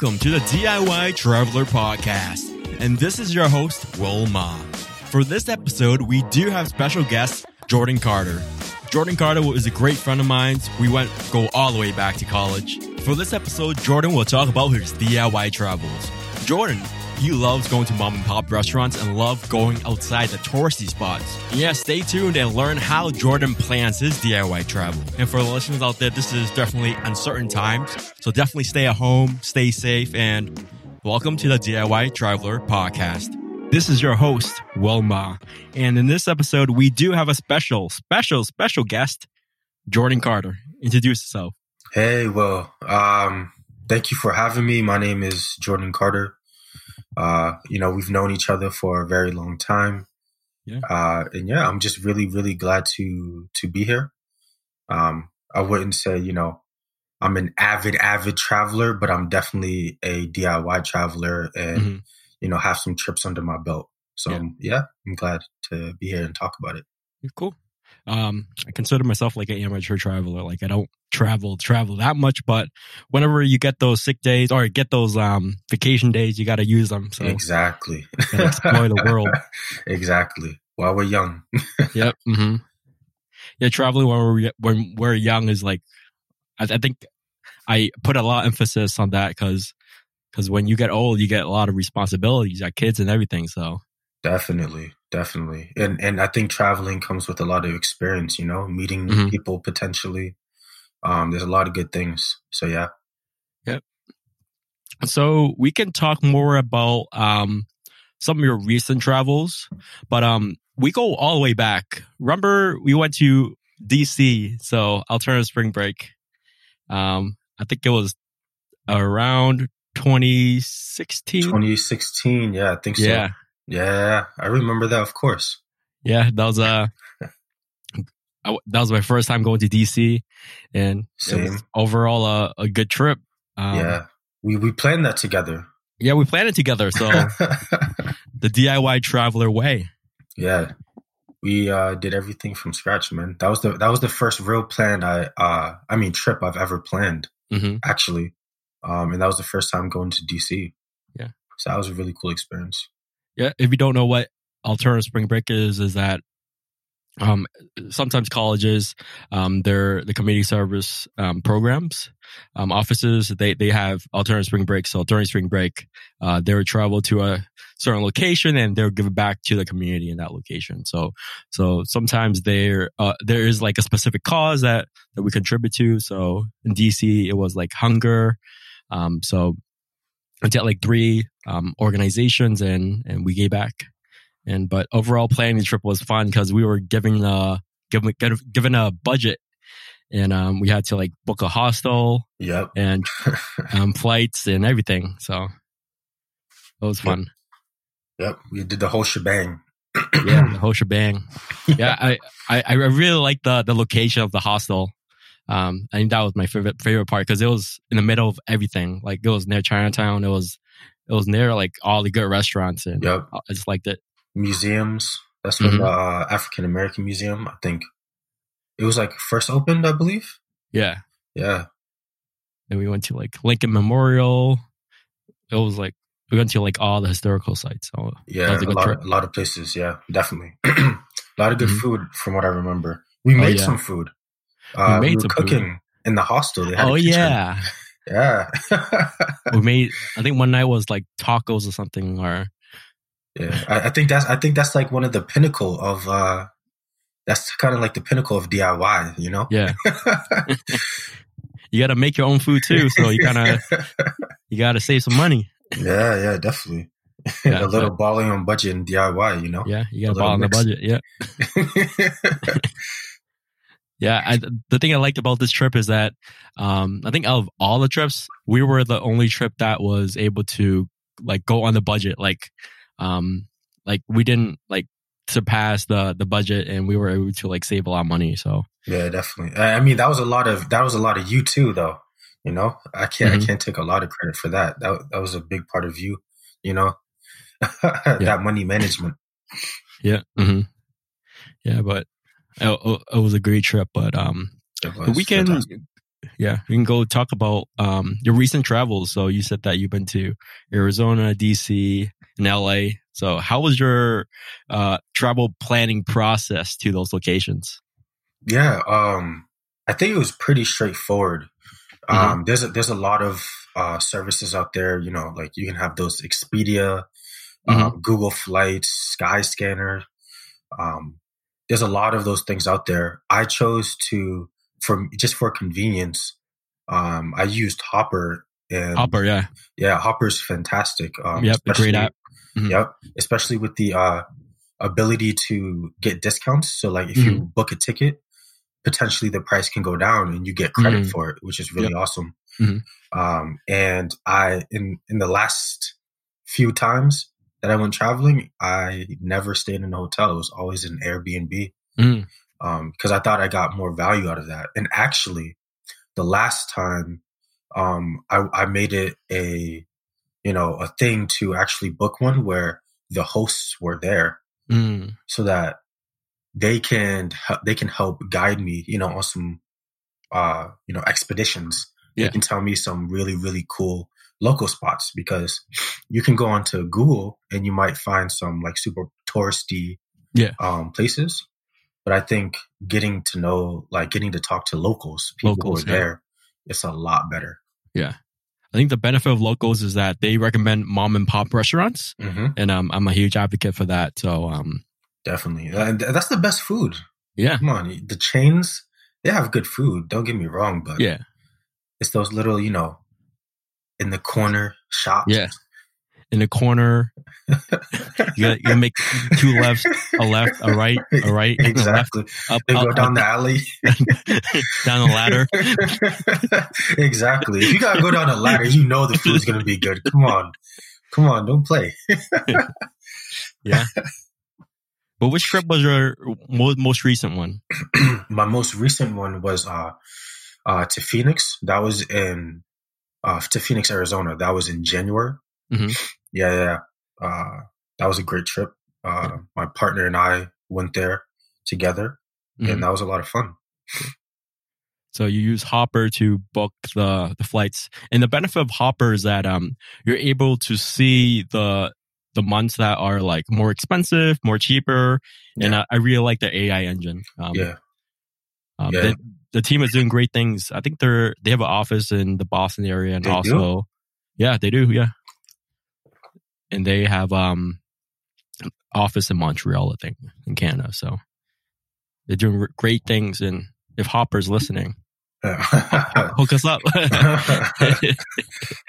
welcome to the DIY Traveler Podcast. And this is your host, Will Ma. For this episode, we do have special guest, Jordan Carter. Jordan Carter is a great friend of mine. We went go all the way back to college. For this episode, Jordan will talk about his DIY travels. Jordan, he loves going to mom and pop restaurants and love going outside the touristy spots. Yeah, stay tuned and learn how Jordan plans his DIY travel. And for the listeners out there, this is definitely uncertain times. So definitely stay at home, stay safe, and welcome to the DIY Traveler Podcast. This is your host, Will Ma. And in this episode, we do have a special, special, special guest, Jordan Carter. Introduce yourself. Hey, well, um, thank you for having me. My name is Jordan Carter. Uh, you know, we've known each other for a very long time. Yeah. Uh, and yeah, I'm just really, really glad to to be here. Um, I wouldn't say, you know, I'm an avid, avid traveler, but I'm definitely a DIY traveler and, Mhm. you know, have some trips under my belt. So Yeah. yeah, I'm glad to be here and talk about it. You're cool. Um, I consider myself like an amateur traveler. Like I don't travel travel that much, but whenever you get those sick days or get those um vacation days, you got to use them. So Exactly. explore the world. exactly. While we're young. yep. Mm-hmm. Yeah, traveling when we're when we're young is like, I, I think I put a lot of emphasis on that because because when you get old, you get a lot of responsibilities, you got kids and everything. So Definitely, definitely. And and I think traveling comes with a lot of experience, you know, meeting new Mhm. people potentially. Um, there's a lot of good things. So yeah. Yep. So we can talk more about um, some of your recent travels, but um, we go all the way back. Remember, we went to DC, so alternative spring break. Um, I think it was around 2016. 2016, yeah, I think so. yeah, Yeah, I remember that, of course. yeah, that was uh, I- that was my first time going to DC, and it was overall a, a good trip. Um, yeah. We we planned that together. yeah, we planned it together. So the DIY traveler way. yeah. We uh did everything from scratch, man. That was the that was the first real plan I uh I mean trip I've ever planned, hmm actually. Um and that was the first time going to DC. Yeah. So that was a really cool experience. If you don't know what alternative spring break is, is that um, sometimes colleges, um, they're the community service um, programs, um, offices, they they have alternative spring break. So during spring break, uh, they would travel to a certain location and they'll give it back to the community in that location. So so sometimes there uh, there is like a specific cause that that we contribute to. So in DC, it was like hunger. Um, so I did like three um, organizations and and we gave back. And but overall planning the trip was fun because we were giving a given given a budget, and um, we had to like book a hostel Yep. and um, flights and everything. So it was fun. Yep, we did the whole shebang. Yeah, the whole shebang. Yeah, I I, I really like the the location of the hostel. Um, I think that was my favorite favorite part because it was in the middle of everything. Like it was near Chinatown. It was it was near like all the good restaurants, and Yep, I just liked it. museums. That's when Mhm. the uh, African American Museum, I think, it was like first opened, I believe. Yeah. Yeah, Then we went to like Lincoln Memorial. It was like we went to like all the historical sites. So yeah, a a lot, trip. a lot of places. Yeah, definitely, a lot of good Mhm. food from what I remember. We made yeah. some food. Uh, we, made food. cooking in the hostel. They had Oh yeah, yeah, we made. I think one night was like tacos or something. Or yeah. I, I think that's I think that's like one of the pinnacle of. uh That's kind of like the pinnacle of DIY. You know. yeah, you got to make your own food too. So you kind of you got to save some money. yeah, yeah, definitely. Yeah, a little so- balling on budget in DIY. You know. Yeah, you got to ball on the budget. Yeah, yeah. I, the thing I liked about this trip is that um, I think out of all the trips, we were the only trip that was able to like go on the budget. Like, um, like we didn't like surpass the the budget, and we were able to like save a lot of money. So Yeah, definitely. I mean, that was a lot of that was a lot of you too, though. You know, I can't Mhm. I can't take a lot of credit for that. That that was a big part of you. You know, that money management. yeah, hmm yeah. But it, it was a great trip. But um, the weekend fantastic. yeah, we can go talk about um, your recent travels. So you said that you've been to Arizona, DC, and LA. So how was your uh, travel planning process to those locations? Yeah, um, I think it was pretty straightforward. Mm-hmm. Um, there's a, there's a lot of uh, services out there. You know, like you can have those Expedia, mm-hmm. um, Google Flights, Skyscanner. Um, there's a lot of those things out there. I chose to for just for convenience. Um, I used Hopper and Hopper, yeah, yeah, Hopper's fantastic. Um, yep, great app. Mm-hmm. Yep, especially with the uh, ability to get discounts. So, like, if mm-hmm. you book a ticket, potentially the price can go down and you get credit mm-hmm. for it, which is really yep. awesome. Mm-hmm. Um, and I, in in the last few times that I went traveling, I never stayed in a hotel. It was always an Airbnb because mm. um, I thought I got more value out of that. And actually, the last time um, I, I made it a you know a thing to actually book one where the hosts were there mm. so that they can they can help guide me you know on some uh you know expeditions yeah. they can tell me some really really cool local spots because you can go onto google and you might find some like super touristy yeah um places but i think getting to know like getting to talk to locals people locals, who are yeah. there it's a lot better yeah I think the benefit of locals is that they recommend mom and pop restaurants, mm-hmm. and um, I'm a huge advocate for that. So, um, definitely, and that's the best food. Yeah, come on, the chains they have good food. Don't get me wrong, but yeah, it's those little, you know, in the corner shop. Yeah, in the corner. you, you make two lefts, a left, a right, a right, exactly. Left, up, they up, go down up, the alley, down the ladder. exactly. If you gotta go down the ladder, you know the food's gonna be good. Come on, come on, don't play. yeah. But which trip was your most recent one? My most recent one was uh, uh, to Phoenix. That was in uh, to Phoenix, Arizona. That was in January. Mm-hmm. Yeah, yeah. Uh, that was a great trip. Uh, my partner and I went there together, mm-hmm. and that was a lot of fun. So you use Hopper to book the the flights, and the benefit of Hopper is that um you're able to see the the months that are like more expensive, more cheaper, yeah. and I, I, really like the AI engine. Um, yeah. Um, yeah. The, team is doing great things. I think they're they have an office in the Boston area, and they also, do? yeah, they do. Yeah, and they have um office in Montreal, I think, in Canada. So they're doing great things. And if Hopper's listening, hook us up.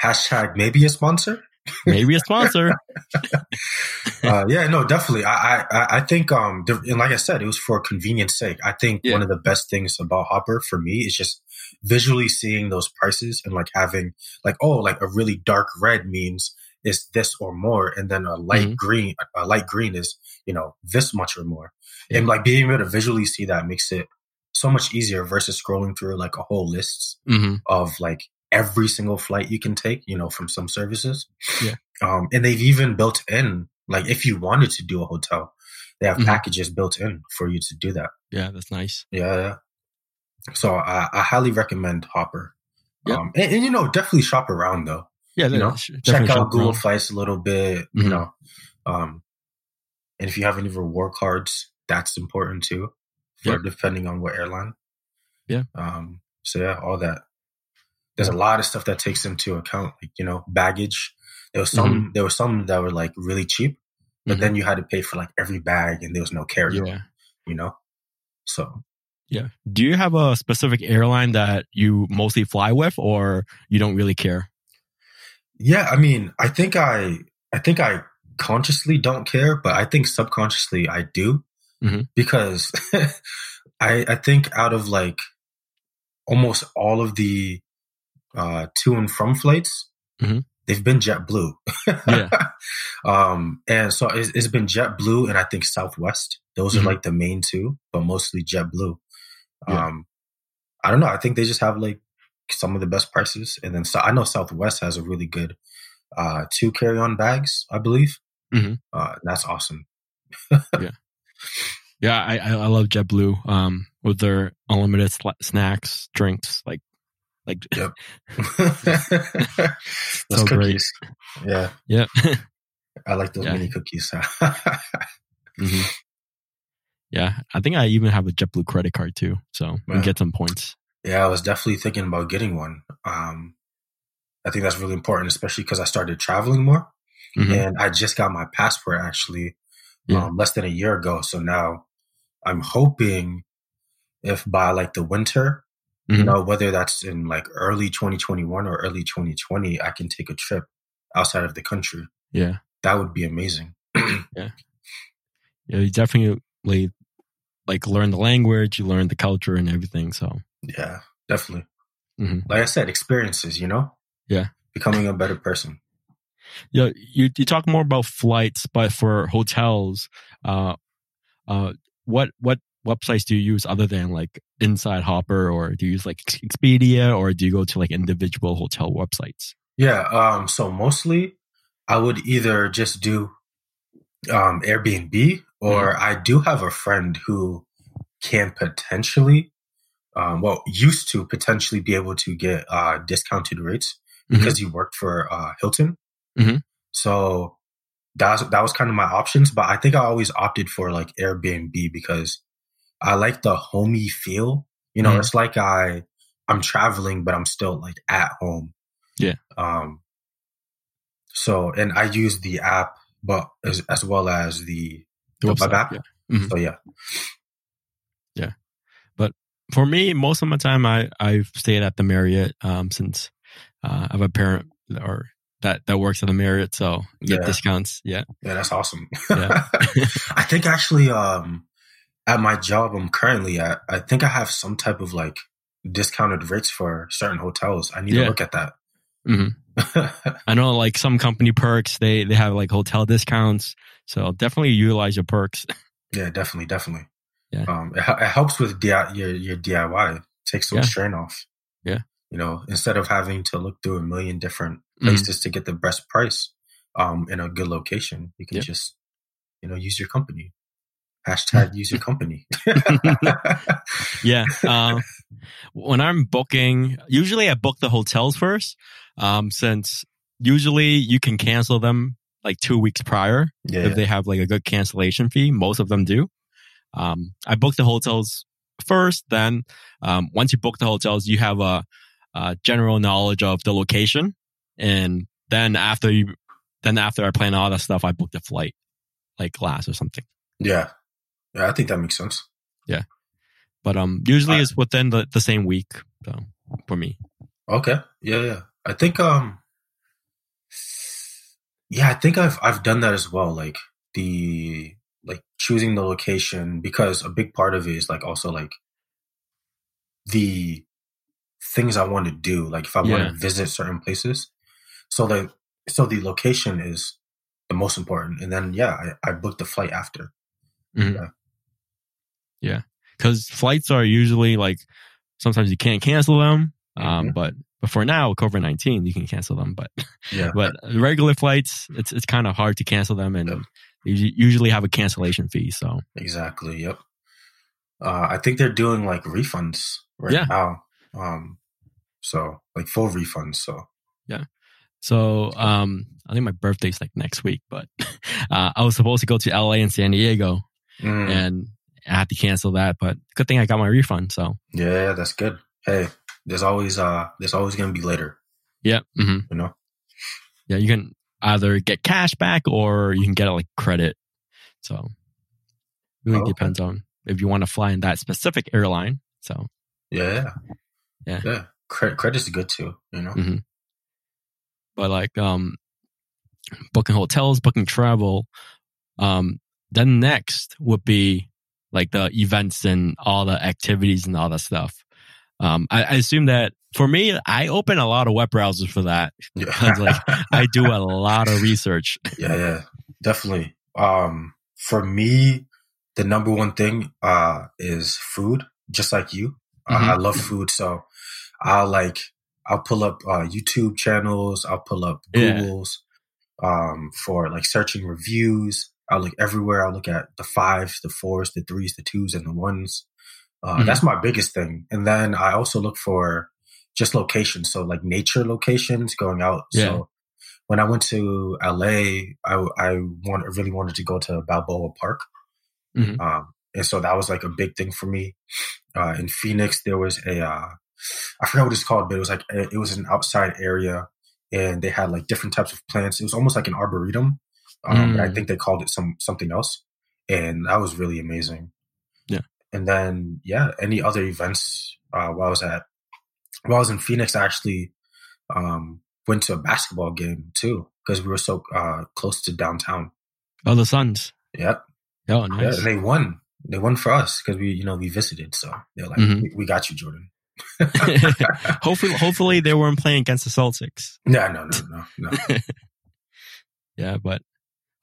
Hashtag maybe a sponsor. Maybe a sponsor. uh, yeah, no, definitely. I, I, I think, um, and like I said, it was for convenience sake. I think yeah. one of the best things about Hopper for me is just visually seeing those prices and like having like, oh, like a really dark red means is this or more, and then a light mm-hmm. green, a light green is you know this much or more, yeah. and like being able to visually see that makes it so much easier versus scrolling through like a whole list mm-hmm. of like every single flight you can take, you know, from some services. Yeah. Um, and they've even built in, like, if you wanted to do a hotel, they have mm-hmm. packages built in for you to do that. Yeah, that's nice. Yeah. yeah. So I, I highly recommend Hopper. Yep. Um, and, and, you know, definitely shop around though. Yeah, you know, check out Google Flights a little bit. Mm-hmm. You know, um, and if you have any reward cards, that's important too, for yep. depending on what airline. Yeah. Um. So yeah, all that. There's a lot of stuff that takes into account, like you know, baggage. There was some. Mm-hmm. There were some that were like really cheap, but mm-hmm. then you had to pay for like every bag, and there was no carry. Yeah. You know. So yeah. Do you have a specific airline that you mostly fly with or you don't really care? Yeah, I mean, I think I I think I consciously don't care, but I think subconsciously I do mm-hmm. because I I think out of like almost all of the uh, to and from flights, mm-hmm. they've been JetBlue. yeah. Um, and so it's, it's been JetBlue and I think Southwest. Those mm-hmm. are like the main two, but mostly JetBlue. Yeah. Um, I don't know. I think they just have like some of the best prices. And then so I know Southwest has a really good uh, two carry on bags, I believe. Mm-hmm. Uh, that's awesome. yeah. Yeah, I, I love JetBlue um, with their unlimited sl- snacks, drinks. Like, Like, Yep. so Those great. Yeah. Yeah. I like those Yeah. mini cookies. hmm Yeah. I think I even have a JetBlue credit card too. So we get some points. yeah, I was definitely thinking about getting one. Um, I think that's really important, especially because I started traveling more. Mhm. and I just got my passport actually Yeah. um, less than a year ago. So now I'm hoping if by like the winter, you Mhm. know, whether that's in like early 2021 or early 2020, I can take a trip outside of the country. Yeah. That would be amazing. Yeah. You definitely like learn the language, you learn the culture and everything. So yeah, definitely. Mhm. Like I said, experiences, you know? Yeah. Becoming a better person. yeah, you you talk more about flights, but for hotels, uh, uh, what what websites do you use other than like Inside Hopper, or do you use like Expedia, or do you go to like individual hotel websites? Yeah. Um, so mostly I would either just do um, Airbnb or I do have a friend who can potentially, um, well, used to potentially be able to get uh, discounted rates because he worked for uh, Hilton. Mhm. So that was, that was kind of my options, but I think I always opted for like Airbnb because I like the homey feel. You know, Mhm. it's like I I'm traveling, but I'm still like at home. Yeah. Um. So, and I use the app, but as, as well as the, The the website, app. yeah. Mhm. So yeah, Yeah, but For me, most of my time, I I've stayed at the Marriott um, since uh, I have a parent or that that works at the Marriott, so get Yeah. discounts. Yeah, yeah, that's awesome. Yeah. I think actually, um, at my job I'm currently at, I think I have some type of like discounted rates for certain hotels. I need Yeah. to look at that. hmm I know like some company perks they they have like hotel discounts, so definitely utilize your perks. yeah, definitely, definitely. Yeah. Um, it, it helps with DI, your your DIY. takes some Yeah. strain off. Yeah. You know, instead of having to look through a million different Mhm. places to get the best price, um, in a good location, you can just, you know, use your company. Hashtag use your company. yeah. Uh, when I'm booking, usually I book the hotels first, um, since usually you can cancel them like two weeks prior yeah. if they have like a good cancellation fee. Most of them do. Um, I book the hotels first. Then, um, once you book the hotels, you have a, a general knowledge of the location. And then after you, then after I plan all that stuff, I book the flight like last or something. yeah. Yeah. I think that makes sense. Yeah. But, um, usually Uh, it's within the, the same week. So for me. Okay. Yeah, yeah. I think um yeah, I think I've I've done that as well. Like the like choosing the location because a big part of it is like also like the things I want to do. Like if I want to visit certain places. So like so the location is the most important. And then yeah, I, I booked the flight after. Mhm. Yeah. Yeah. Cause flights are usually like, sometimes you can't cancel them. Um, Mhm. but, but for now, COVID 19, you can cancel them. But, Yeah. but regular flights, it's, it's kind of hard to cancel them and Yep. you usually have a cancellation fee. So Exactly. Yep. Uh, I think they're doing like refunds right Yeah. now. Um, so like full refunds. So yeah. So, um, I think my birthday's like next week, but, uh, I was supposed to go to LA and San Diego Mm, and I had to cancel that, but good thing I got my refund. So, yeah, that's good. Hey, there's always uh, there's always gonna be later. yeah. hmm You know. Yeah. You can either get cash back or you can get like credit. So, really Oh, okay. depends on if you want to fly in that specific airline. So, Yeah. Yeah. Yeah. Credit credit's good too. You know. Mhm. but like, um, booking hotels, booking travel, um, then next would be like the events and all the activities and all that stuff. Um, I, I assume that for me, I open a lot of web browsers for that. Yeah. like I do a lot of research. yeah. Yeah. Definitely. Um, for me, the number one thing uh is food. Just like you, uh, Mhm. I love food. So I'll like I'll pull up uh, YouTube channels. I'll pull up Yeah. Google's um, for like searching reviews. I'll look everywhere. I'll look at the fives, the fours, the threes, the twos, and the ones. Uh, Mhm. That's my biggest thing. And then I also look for just locations. So like nature locations, going out. Yeah. So when I went to LA, I I want, really wanted to go to Balboa Park. Mm-hmm. Um, and so that was like a big thing for me. Uh, in Phoenix, there was a uh, I forgot what it's called, but it was like it was an outside area, and they had like different types of plants. It was almost like an arboretum, um, mm. I think they called it some something else, and that was really amazing. Yeah. And then yeah, any other events uh, while I was at while I was in Phoenix, I actually um, went to a basketball game too because we were so uh, close to downtown. Oh, the Suns. Yep. Oh, nice. Yeah, they won. They won for us because we, you know, we visited. So they're like, mm-hmm. we, we, got you, Jordan. hopefully, hopefully they weren't playing against the Celtics. No, no, no, no, no. yeah, but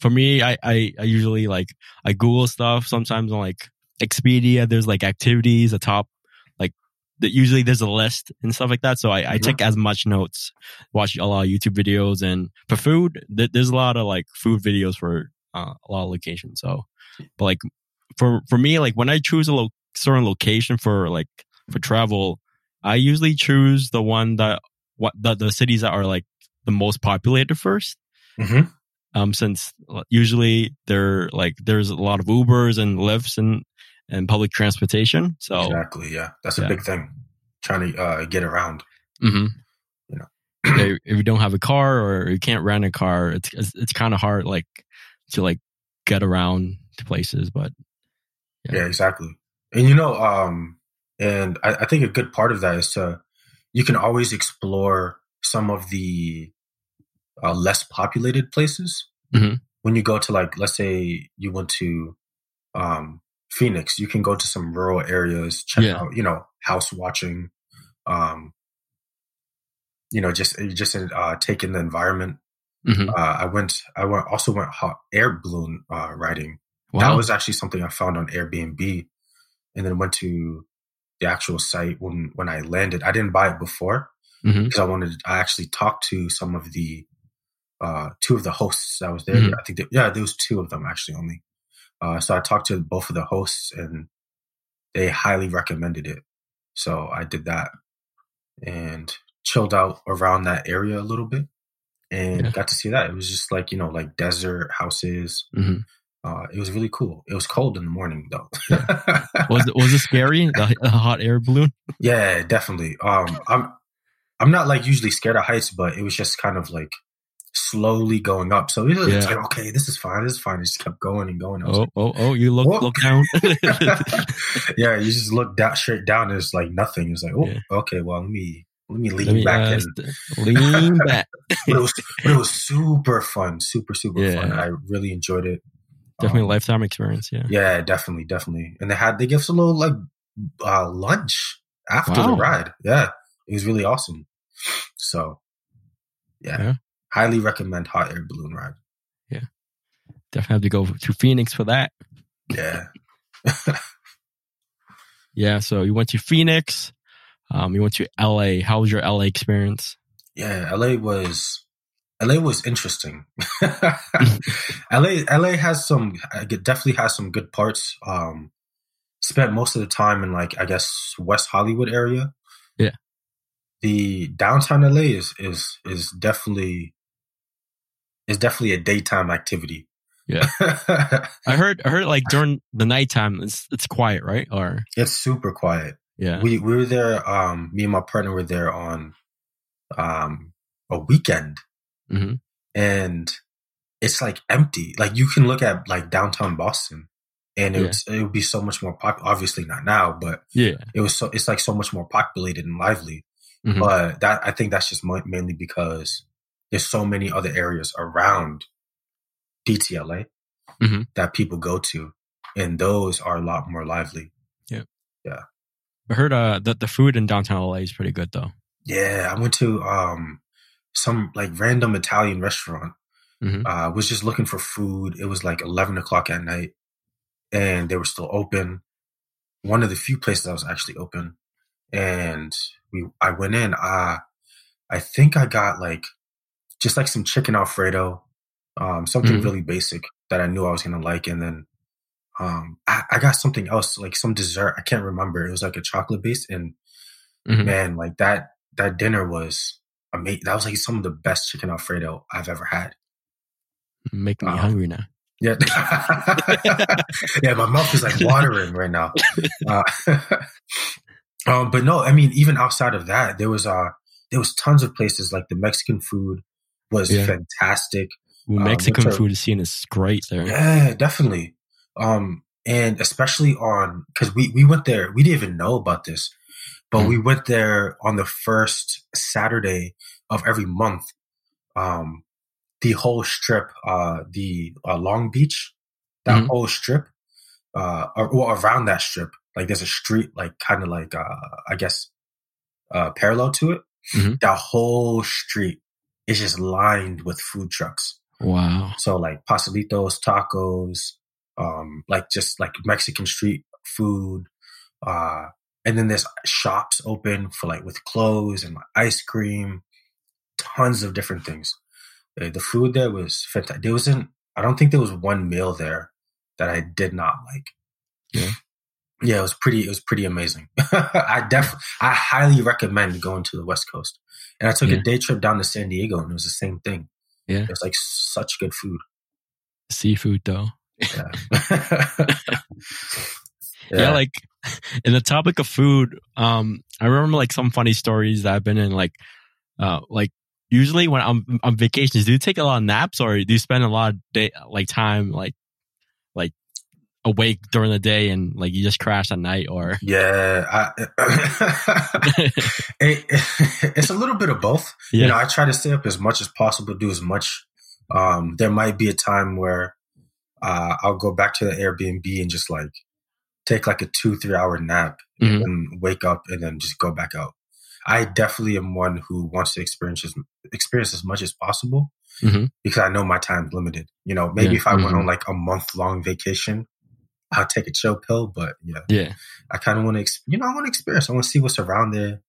for me, I, I, I usually like, I Google stuff sometimes on like Expedia. There's like activities, a top, like that usually there's a list and stuff like that. So I, I mm-hmm. take as much notes, watch a lot of YouTube videos and for food, th- there's a lot of like food videos for uh, a lot of locations. So, but like for, for me, like when I choose a lo- certain location for like, for travel, I usually choose the one that, what the, the cities that are like the most populated 1st mm-hmm um, since usually there like there's a lot of Ubers and Lyfts and and public transportation. So exactly, yeah, that's a yeah. big thing. Trying to uh, get around. Mm-hmm. You know, if you don't have a car or you can't rent a car, it's it's, it's kind of hard like to like get around to places. But yeah, yeah exactly. And you know, um, and I, I think a good part of that is to you can always explore some of the uh, less populated places. Mm-hmm. When you go to like, let's say you went to um, Phoenix, you can go to some rural areas, check yeah. out, you know, house watching, um, you know, just just uh, take in the environment. Mm-hmm. Uh, I went, I went, also went hot air balloon uh, riding. Wow. That was actually something I found on Airbnb, and then went to the actual site when when I landed. I didn't buy it before mm-hmm. because I wanted. I actually talked to some of the uh, two of the hosts that was there. Mm-hmm. I think, that, yeah, there was two of them actually only. Uh, so I talked to both of the hosts and they highly recommended it. So I did that and chilled out around that area a little bit and yeah. got to see that. It was just like, you know, like desert houses. Mm-hmm. Uh, it was really cool. It was cold in the morning though. yeah. Was it was it scary? The, the, hot air balloon? Yeah, definitely. Um, I'm I'm not like usually scared of heights, but it was just kind of like slowly going up. So it's yeah. like, okay, this is fine. This is fine. It just kept going and going. Oh, like, oh, oh, you look, Whoa. look down. yeah, you just look down straight down. And it's like nothing. It's like, oh, yeah. okay, well, let me, let me lean let me, back in. Lean back. but, it was, but it was super fun. Super, super yeah. fun. I really enjoyed it. Definitely um, a lifetime experience. Yeah. Yeah, definitely, definitely. And they had, they give us a little like uh, lunch after wow. the ride. Yeah. It was really awesome. So, yeah. yeah highly recommend hot air balloon ride. Yeah. Definitely have to go to Phoenix for that. Yeah. yeah. So you went to Phoenix. Um, you went to LA. How was your LA experience? Yeah, LA was LA was interesting. LA LA has some definitely has some good parts. Um, spent most of the time in like I guess West Hollywood area. Yeah. The downtown LA is is is definitely is definitely a daytime activity. Yeah. I heard I heard like during the nighttime it's it's quiet, right? Or it's super quiet. Yeah. We we were there, um, me and my partner were there on um a weekend. Mm-hmm. And it's like empty. Like you can look at like downtown Boston and it, yeah. it would be so much more popular. Obviously not now, but yeah, it was so, it's like so much more populated and lively. Mm-hmm. But that, I think that's just mainly because there's so many other areas around DTLA mm-hmm. that people go to, and those are a lot more lively. Yeah, yeah. I heard uh that the food in downtown LA is pretty good though. Yeah, I went to um some like random Italian restaurant. Mm-hmm. Uh, was just looking for food. It was like eleven o'clock at night, and they were still open. One of the few places that was actually open, and we I went in. Uh, I think I got like just like some chicken alfredo, um, something mm-hmm. really basic that I knew I was gonna like, and then um, I, I, got something else, like some dessert. I can't remember. It was like a chocolate base, and mm-hmm. man, like that that dinner was amazing. That was like some of the best chicken alfredo I've ever had. Make me um, hungry now. Yeah, yeah. My mouth is like watering right now. Uh, um, but no, I mean, even outside of that, there was uh there was tons of places like the Mexican food was yeah. fantastic. Well, Mexican um, food scene is great there. Yeah, definitely. Um, and especially on because we we went there, we didn't even know about this, but mm. we went there on the first Saturday of every month. Um, the whole strip, uh, the uh, Long Beach, that mm whole strip, uh, or, or, around that strip, like there's a street, like kind of like, uh, I guess, uh, parallel to it. Mm-hmm. That whole street is just lined with food trucks. Wow. So like pastelitos, tacos, um, like just like Mexican street food, uh, and then there's shops open for like with clothes and like ice cream, tons of different things. Uh, the food there was fantastic. There wasn't. I don't think there was one meal there that I did not like. Yeah. Yeah, it was pretty. It was pretty amazing. I def. I highly recommend going to the West Coast. And I took yeah. a day trip down to San Diego, and it was the same thing. Yeah, it was like such good food. Seafood, though. Yeah. yeah. yeah, like in the topic of food, um, I remember like some funny stories that I've been in, like, uh, like usually when I'm on vacations, do you take a lot of naps or do you spend a lot of day, like time, like, like awake during the day and like you just crash at night or? Yeah. I, it, it's a little bit of both. Yeah. You know, I try to stay up as much as possible, do as much. Um, there might be a time where, uh, I'll go back to the Airbnb and just like take like a two, three hour nap mm-hmm. and wake up and then just go back out. I definitely am one who wants to experience as, experience as much as possible mm-hmm. because I know my time's limited. You know, maybe yeah. if I mm-hmm. went on like a month long vacation, I'll take a chill pill. But yeah, yeah, I kind of want to, you know, I want to experience. I want to see what's around there,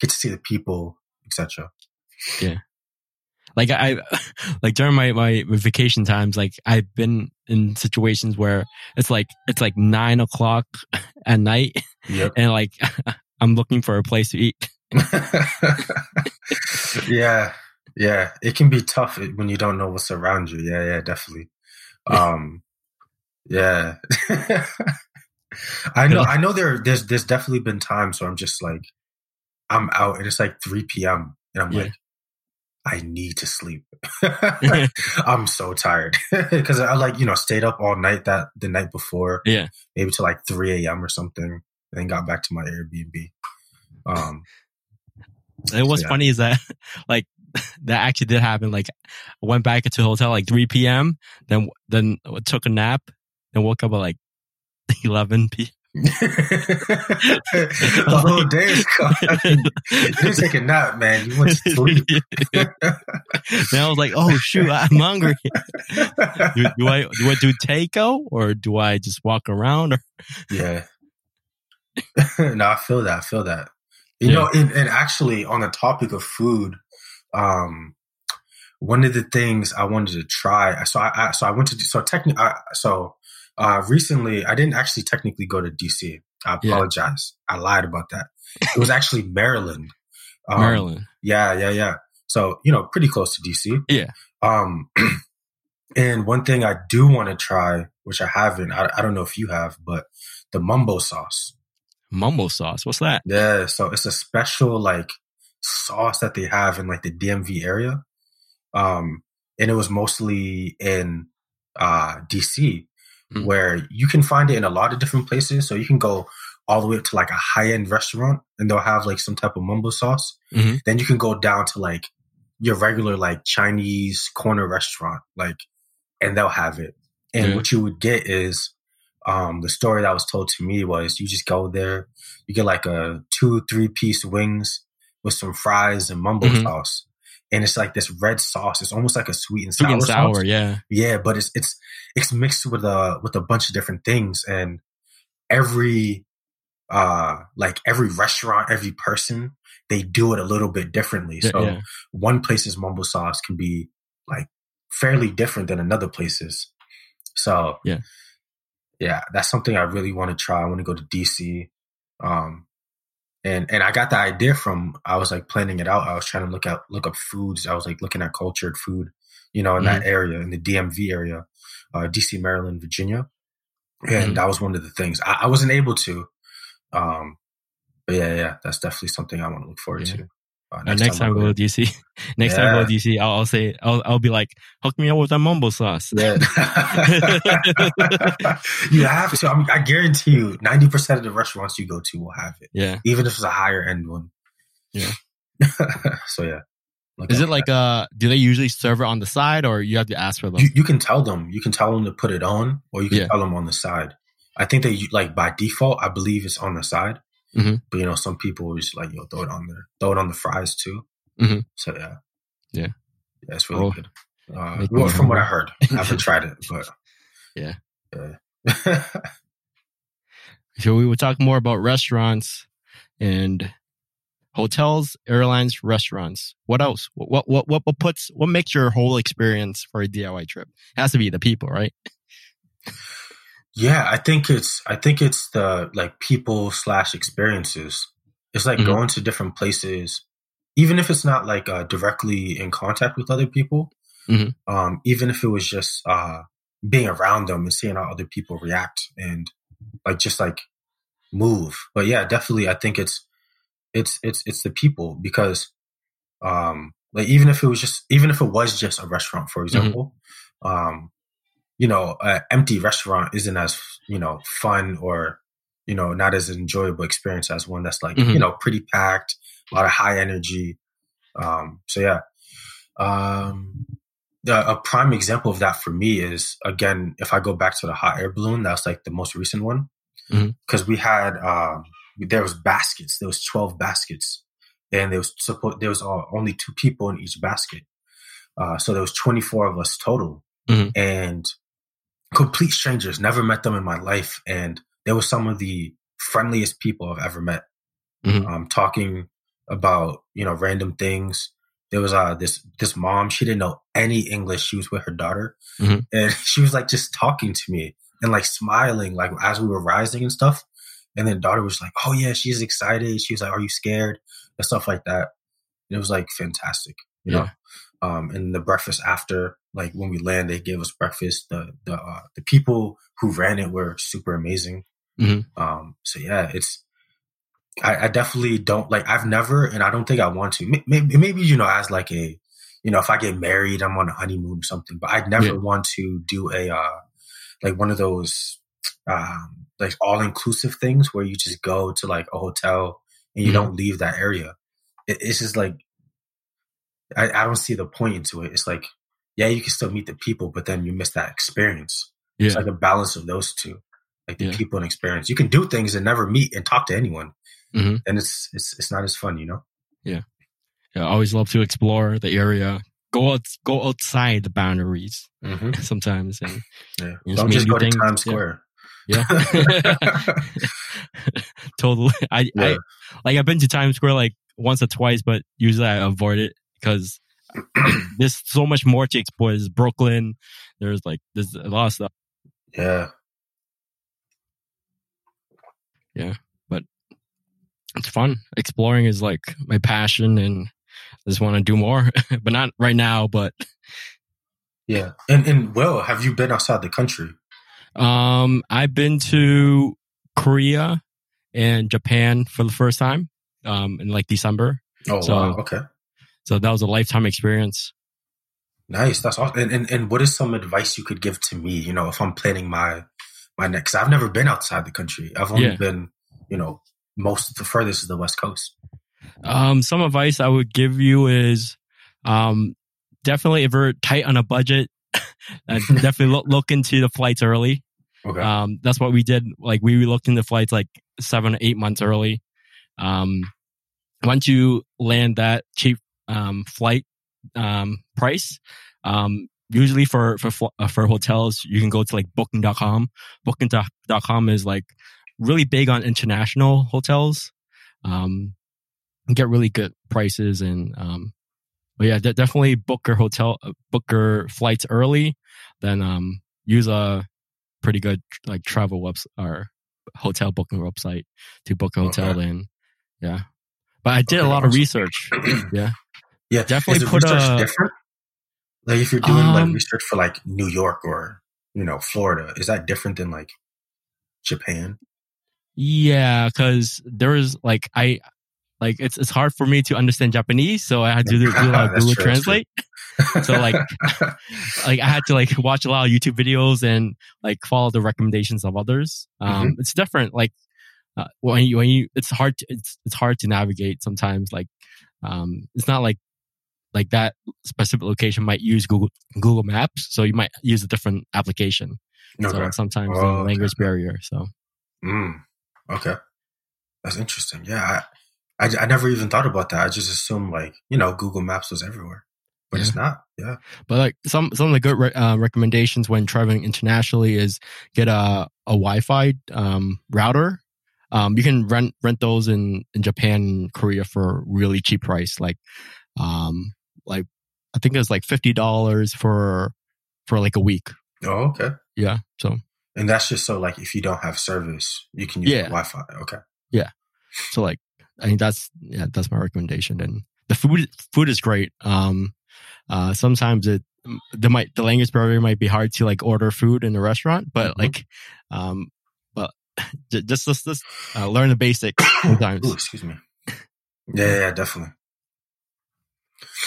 get to see the people, etc. Yeah, like I, like during my my vacation times, like I've been in situations where it's like it's like nine o'clock at night, yep. and like I'm looking for a place to eat. yeah, yeah, it can be tough when you don't know what's around you. Yeah, yeah, definitely. Um, yeah, I know. I know there. There's there's definitely been times where I'm just like, I'm out and it's like 3 p.m. and I'm yeah. like, I need to sleep. I'm so tired because I like you know stayed up all night that the night before. Yeah, maybe to like 3 a.m. or something, and then got back to my Airbnb. Um, and what's yeah. funny is that like that actually did happen. Like I went back to the hotel like 3 p.m. Then then took a nap. Then woke up at like 11 p. the whole day is gone. you didn't take a nap, man. You went to sleep. then I was like, "Oh shoot, I'm hungry. do, do, I do I do takeout or do I just walk around?" Or yeah, no, I feel that. I feel that. You yeah. know, and, and, actually on the topic of food, um, one of the things I wanted to try, so I, I so I went to so technically, so uh, recently I didn't actually technically go to DC. I apologize. Yeah. I lied about that. It was actually Maryland. Um, Maryland. Yeah, yeah, yeah. So you know, pretty close to DC. Yeah. Um, and one thing I do want to try, which I haven't, I, I don't know if you have, but the mumbo sauce mumbo sauce. What's that? Yeah, so it's a special like sauce that they have in like the DMV area. Um, and it was mostly in uh DC mm. where you can find it in a lot of different places. So you can go all the way up to like a high end restaurant and they'll have like some type of mumbo sauce. Mm-hmm. Then you can go down to like your regular like Chinese corner restaurant, like, and they'll have it. And mm. what you would get is um, the story that was told to me was you just go there, you get like a two, three piece wings with some fries and mumbo mm-hmm. sauce. And it's like this red sauce. It's almost like a sweet and sour. Sweet and sour, sauce. yeah. Yeah, but it's it's it's mixed with a with a bunch of different things. And every uh like every restaurant, every person, they do it a little bit differently. So yeah. one place's mumbo sauce can be like fairly different than another place's. So yeah yeah, that's something I really want to try. I want to go to DC. Um, and and I got the idea from I was like planning it out. I was trying to look at look up foods. I was like looking at cultured food, you know, in mm-hmm. that area, in the DMV area, uh, DC, Maryland, Virginia, and mm-hmm. that was one of the things I, I wasn't able to. Um, but yeah, yeah, that's definitely something I want to look forward yeah. to. Uh, next, next, time, time I go to DC, next yeah. time I go to DC, I'll, I'll, say, I'll, I'll be like, hook me up with that mumbo sauce. Yeah. you have to. I, mean, I guarantee you, 90% of the restaurants you go to will have it. Yeah. Even if it's a higher end one. Yeah. so yeah. Is it like, uh, do they usually serve it on the side or you have to ask for them? You, you can tell them, you can tell them to put it on or you can yeah. tell them on the side. I think they like by default, I believe it's on the side. Mm-hmm. But you know, some people just like yo throw it on there, throw it on the fries too. Mm-hmm. So yeah, yeah, yeah, it's really oh, good. Uh, well, from what I heard, I haven't tried it, but yeah, yeah. so we will talk more about restaurants and hotels, airlines, restaurants. What else? What what what what puts what makes your whole experience for a DIY trip? It has to be the people, right? Yeah, I think it's I think it's the like people slash experiences. It's like mm-hmm. going to different places, even if it's not like uh, directly in contact with other people. Mm-hmm. Um, even if it was just uh, being around them and seeing how other people react and like just like move. But yeah, definitely, I think it's it's it's it's the people because um, like even if it was just even if it was just a restaurant, for mm-hmm. example, mm-hmm. um, you know, an empty restaurant isn't as, you know, fun or, you know, not as enjoyable experience as one that's like, mm-hmm. you know, pretty packed, a lot of high energy. Um, so yeah. Um, the, a prime example of that for me is again, if I go back to the hot air balloon, that's like the most recent one. Mm-hmm. Cause we had, um, there was baskets, there was 12 baskets and there was support, there was uh, only two people in each basket. Uh, so there was 24 of us total. Mm-hmm. And complete strangers, never met them in my life. And they were some of the friendliest people I've ever met. Mm-hmm. Um, talking about, you know, random things. There was uh, this this mom, she didn't know any English. She was with her daughter. Mm-hmm. And she was like just talking to me and like smiling, like as we were rising and stuff. And then daughter was like, Oh yeah, she's excited. She was like, Are you scared? And stuff like that. And it was like fantastic, you yeah. know? Um, and the breakfast after, like when we land, they gave us breakfast. The the uh, the people who ran it were super amazing. Mm-hmm. Um, so yeah, it's I, I, definitely don't like. I've never, and I don't think I want to. Maybe, maybe you know, as like a you know, if I get married, I'm on a honeymoon or something. But I'd never yeah. want to do a uh, like one of those um, like all inclusive things where you just go to like a hotel and you mm-hmm. don't leave that area. It, it's just like I, I don't see the point into it. It's like, yeah, you can still meet the people, but then you miss that experience. Yeah. It's like a balance of those two, like the yeah. people and experience. You can do things and never meet and talk to anyone, mm-hmm. and it's it's it's not as fun, you know. Yeah, yeah. I always love to explore the area. Go out, go outside the boundaries mm-hmm. sometimes, and yeah. Don't just go things. to Times Square. Yeah, yeah. totally. I, yeah. I like I've been to Times Square like once or twice, but usually I avoid it because there's so much more to explore. There's Brooklyn. There's like there's a lot of stuff. Yeah. Yeah, but it's fun. Exploring is like my passion, and I just want to do more, but not right now. But yeah, and and well, have you been outside the country? Um, I've been to Korea and Japan for the first time. Um, in like December. Oh so, wow! Okay. So that was a lifetime experience. Nice. That's awesome. And, and, and what is some advice you could give to me, you know, if I'm planning my, my next, I've never been outside the country. I've only yeah. been, you know, most, of the furthest is the West Coast. Um, some advice I would give you is, um, definitely if you're tight on a budget, uh, definitely look, look into the flights early. Okay. Um, that's what we did. Like we looked into flights like seven, eight months early. Um, once you land that cheap um, flight um, price, um, usually for for uh, for hotels, you can go to like Booking.com. Booking.com is like really big on international hotels. Um, get really good prices and um, but yeah, definitely book your hotel, uh, book your flights early. Then um, use a pretty good like travel website or hotel booking website to book a hotel. Okay. Then Yeah, but I did okay, a lot of research. yeah, yeah, definitely put a different. Like if you're doing um, like research for like New York or you know Florida, is that different than like Japan? Yeah, because there is like I like it's it's hard for me to understand Japanese, so I had to do, do like Google true, Translate. so like like I had to like watch a lot of YouTube videos and like follow the recommendations of others. Um, mm-hmm. It's different. Like uh, when you when you it's hard to, it's it's hard to navigate sometimes. Like um, it's not like like that specific location might use Google Google Maps, so you might use a different application. Okay. So sometimes oh, the language okay. barrier. So. Mm, okay, that's interesting. Yeah, I, I, I never even thought about that. I just assumed like you know Google Maps was everywhere, but yeah. it's not. Yeah, but like some some of the good re- uh, recommendations when traveling internationally is get a a Wi-Fi um, router. Um, you can rent rent those in in Japan, Korea for really cheap price. Like um, like I think it was like fifty dollars for for like a week. Oh, okay. Yeah. So and that's just so like if you don't have service, you can use yeah. Wi-Fi. Okay. Yeah. So like I think that's yeah that's my recommendation. And the food food is great. Um, uh, sometimes it the might the language barrier might be hard to like order food in a restaurant, but mm-hmm. like, um, but just just just uh, learn the basics sometimes. Ooh, excuse me. Yeah, yeah, definitely.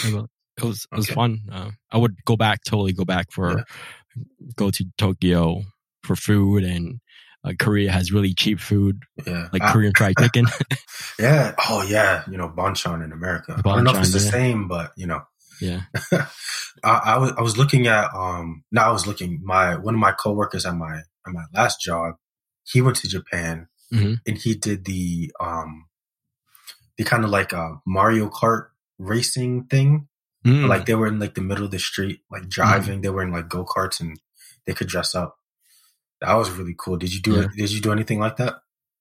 It was it was okay. fun. Uh, I would go back, totally go back for yeah. go to Tokyo for food, and uh, Korea has really cheap food, yeah. like Korean fried chicken. yeah. Oh yeah. You know, bonchon in America. Bonchon, I don't know if it's the yeah. same, but you know. Yeah. I, I, was I was looking at um. Now I was looking. My one of my coworkers at my at my last job, he went to Japan mm-hmm. and he did the um, the kind of like a Mario Kart racing thing. Mm. Like they were in like the middle of the street, like mm. driving. Mm. They were in like go karts and they could dress up. That was really cool. Did you do yeah. it? Did you do anything like that?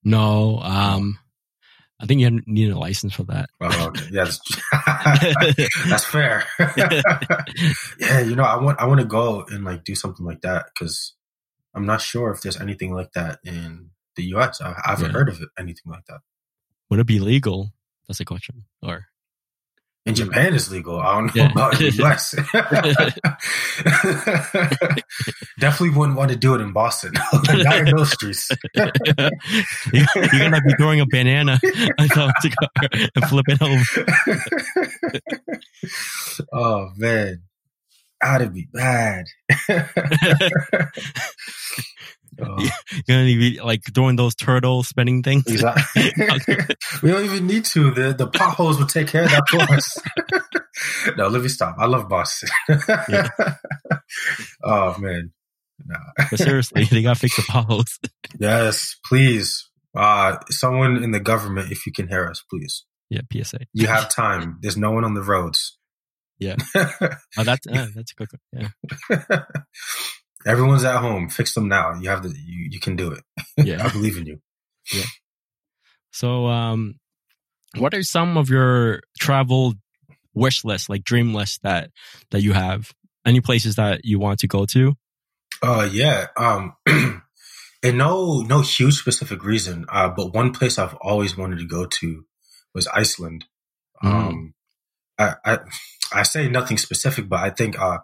No. Um, I think you need a license for that. Oh, okay. Yeah, that's, that's fair. yeah, you know, I want I want to go and like do something like that because I'm not sure if there's anything like that in the U.S. I, I haven't yeah. heard of it, anything like that. Would it be legal? That's a question. Or in Japan, it's legal. I don't know yeah. about the US. Definitely wouldn't want to do it in Boston. Not in those streets. You're gonna be throwing a banana and flip it over. oh man, that'd be bad. Oh. You're gonna be like doing those turtle spinning things. Exactly. we don't even need to. The the potholes will take care of that for us. no, let me stop. I love Boston. Yeah. oh man. Nah. but seriously, they gotta fix the potholes. yes, please. Uh someone in the government, if you can hear us, please. Yeah, PSA. You have time. There's no one on the roads. Yeah. oh, that's uh, that's a good one. Yeah. Everyone's at home. Fix them now. You have the you, you can do it. Yeah. I believe in you. Yeah. So um what are some of your travel wish lists, like dream lists that that you have? Any places that you want to go to? Uh yeah. Um and no no huge specific reason. Uh but one place I've always wanted to go to was Iceland. Mm. Um I, I I say nothing specific, but I think uh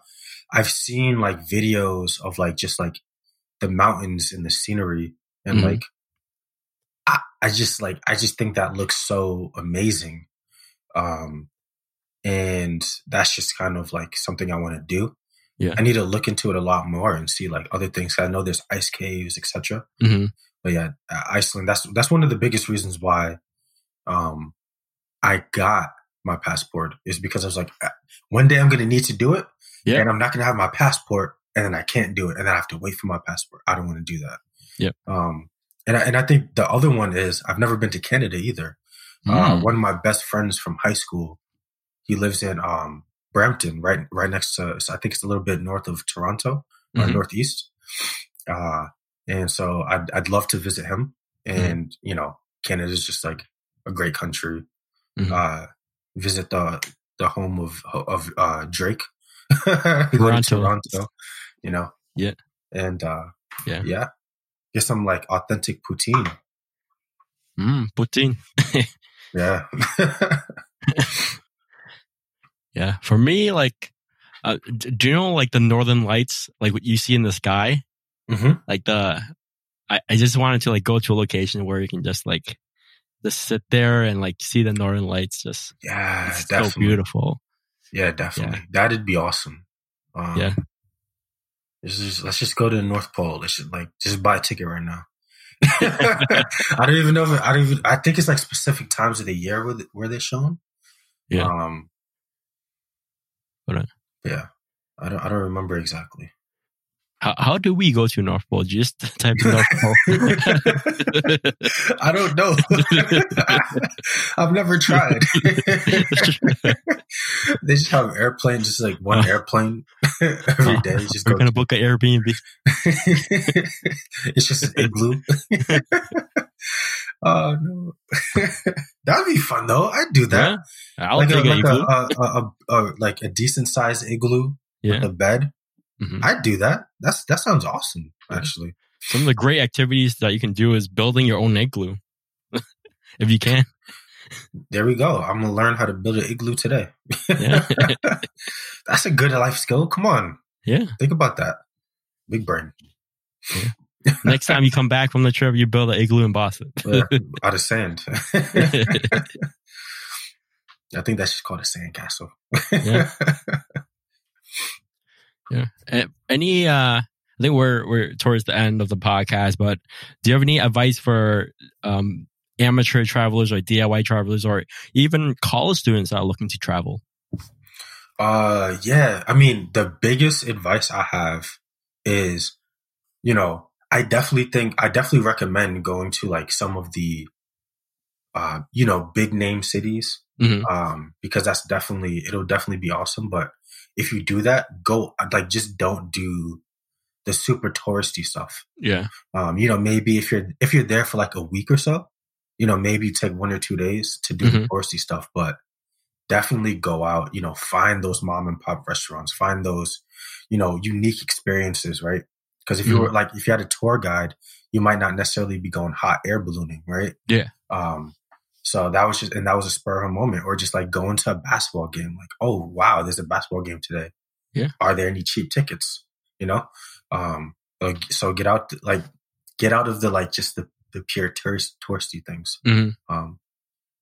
I've seen like videos of like just like the mountains and the scenery and mm-hmm. like I, I just like I just think that looks so amazing. Um and that's just kind of like something I want to do. Yeah. I need to look into it a lot more and see like other things. I know there's ice caves, etc. Mm-hmm. But yeah, Iceland. That's that's one of the biggest reasons why um, I got my passport is because I was like, uh, one day I'm going to need to do it, yeah. And I'm not going to have my passport and then I can't do it and then I have to wait for my passport. I don't want to do that. Yeah. Um, and I, and I think the other one is I've never been to Canada either. Mm. Uh, one of my best friends from high school, he lives in um, Brampton, right right next to. I think it's a little bit north of Toronto, uh, mm-hmm. northeast. Uh, and so I'd I'd love to visit him. Mm-hmm. And mm. you know, Canada is just like a great country. Mm-hmm. Uh, visit the the home of of uh, Drake. Toronto. Toronto, you know. Yeah. And uh yeah. Yeah. Get some like authentic poutine. Mm, poutine. Yeah. yeah. For me, like, uh, do you know like the northern lights, like what you see in the sky? Mm-hmm. Like the, I, I just wanted to like go to a location where you can just like just sit there and like see the northern lights. Just yeah, it's definitely. so beautiful. Yeah, definitely. Yeah. That'd be awesome. Um, yeah. Just, let's just go to the North Pole. Let's just like just buy a ticket right now. I don't even know if I don't even. I think it's like specific times of the year where, where they're shown. Yeah. Um. Yeah, I don't. I don't remember exactly. How, how do we go to North Pole? Just type in North Pole. I don't know. I've never tried. they just have airplanes, just like one airplane every day. Just We're gonna book an Airbnb. it's just an igloo. Oh no, that'd be fun though. I'd do that. Yeah, I'll like take a, like igloo. a, a, a, like a decent sized igloo Yeah. with a bed. Mhm. I'd do that. That's that sounds awesome. Actually, Some of the great activities that you can do is building your own igloo. if you can. there we go. I'm gonna learn how to build an igloo today. Yeah. That's a good life skill. Come on, Yeah. think about that. Big brain. Next time you come back from the trip, you build an igloo in Boston. Yeah, out of sand. I think that's just called a sandcastle. Yeah. Yeah. Any uh I think we're we're towards the end of the podcast, but do you have any advice for um amateur travelers or DIY travelers or even college students that are looking to travel? Uh, yeah. I mean, the biggest advice I have is, you know, I definitely think I definitely recommend going to like some of the, uh, you know, big name cities, Mhm. um, because that's definitely it'll definitely be awesome. But if you do that, go like just don't do the super touristy stuff. Yeah. Um, you know, maybe if you're if you're there for like a week or so, you know, maybe take one or two days to do the Mhm. touristy stuff, but definitely go out, you know, find those mom and pop restaurants, find those, you know, unique experiences, right? Because if you Mm-hmm. were like if you had a tour guide, you might not necessarily be going hot air ballooning, right? Yeah. Um, so that was just and that was a spur of a moment, or just like going to a basketball game, like, oh wow, there's a basketball game today. Yeah. Are there any cheap tickets? You know? Um, like, so get out, like, get out of the like just the the pure tourist touristy things. Mhm. Um,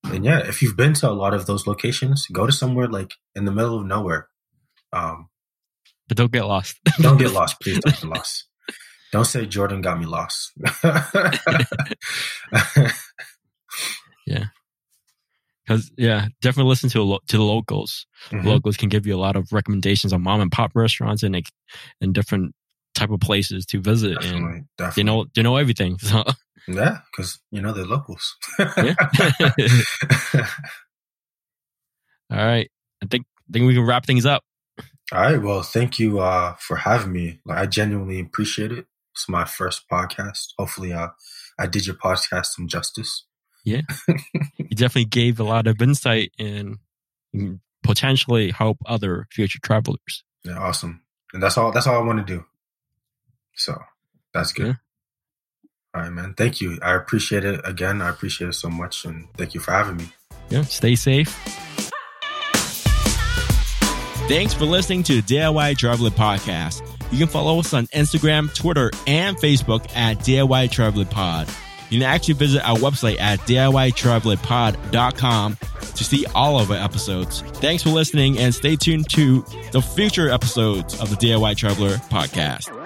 and yeah, if you've been to a lot of those locations, go to somewhere like in the middle of nowhere. Um, But don't get lost. don't get lost, please. Don't get lost. Don't say Jordan got me lost. Because yeah, definitely listen to a lo- to the locals. Mhm. Locals can give you a lot of recommendations on mom and pop restaurants and like, and different type of places to visit, and Definitely, they know they know everything. So Yeah, because you know they're locals. yeah. All right, I think I think we can wrap things up. All right. Well, thank you uh, for having me. Like, I genuinely appreciate it. It's my first podcast. Hopefully, uh, I did your podcast some justice. You definitely gave a lot of insight and mm, potentially help other future travelers. Yeah, awesome. And that's all. That's all I want to do. So that's good. Yeah. All right, man. Thank you. I appreciate it again. I appreciate it so much, and thank you for having me. Yeah, stay safe. Thanks for listening to the DIY Traveler Podcast. You can follow us on Instagram, Twitter, and Facebook at DIY Traveler Pod. You can actually visit our website at DIYTravelerPod.com to see all of our episodes. Thanks for listening and stay tuned to the future episodes of the DIY Traveler Podcast.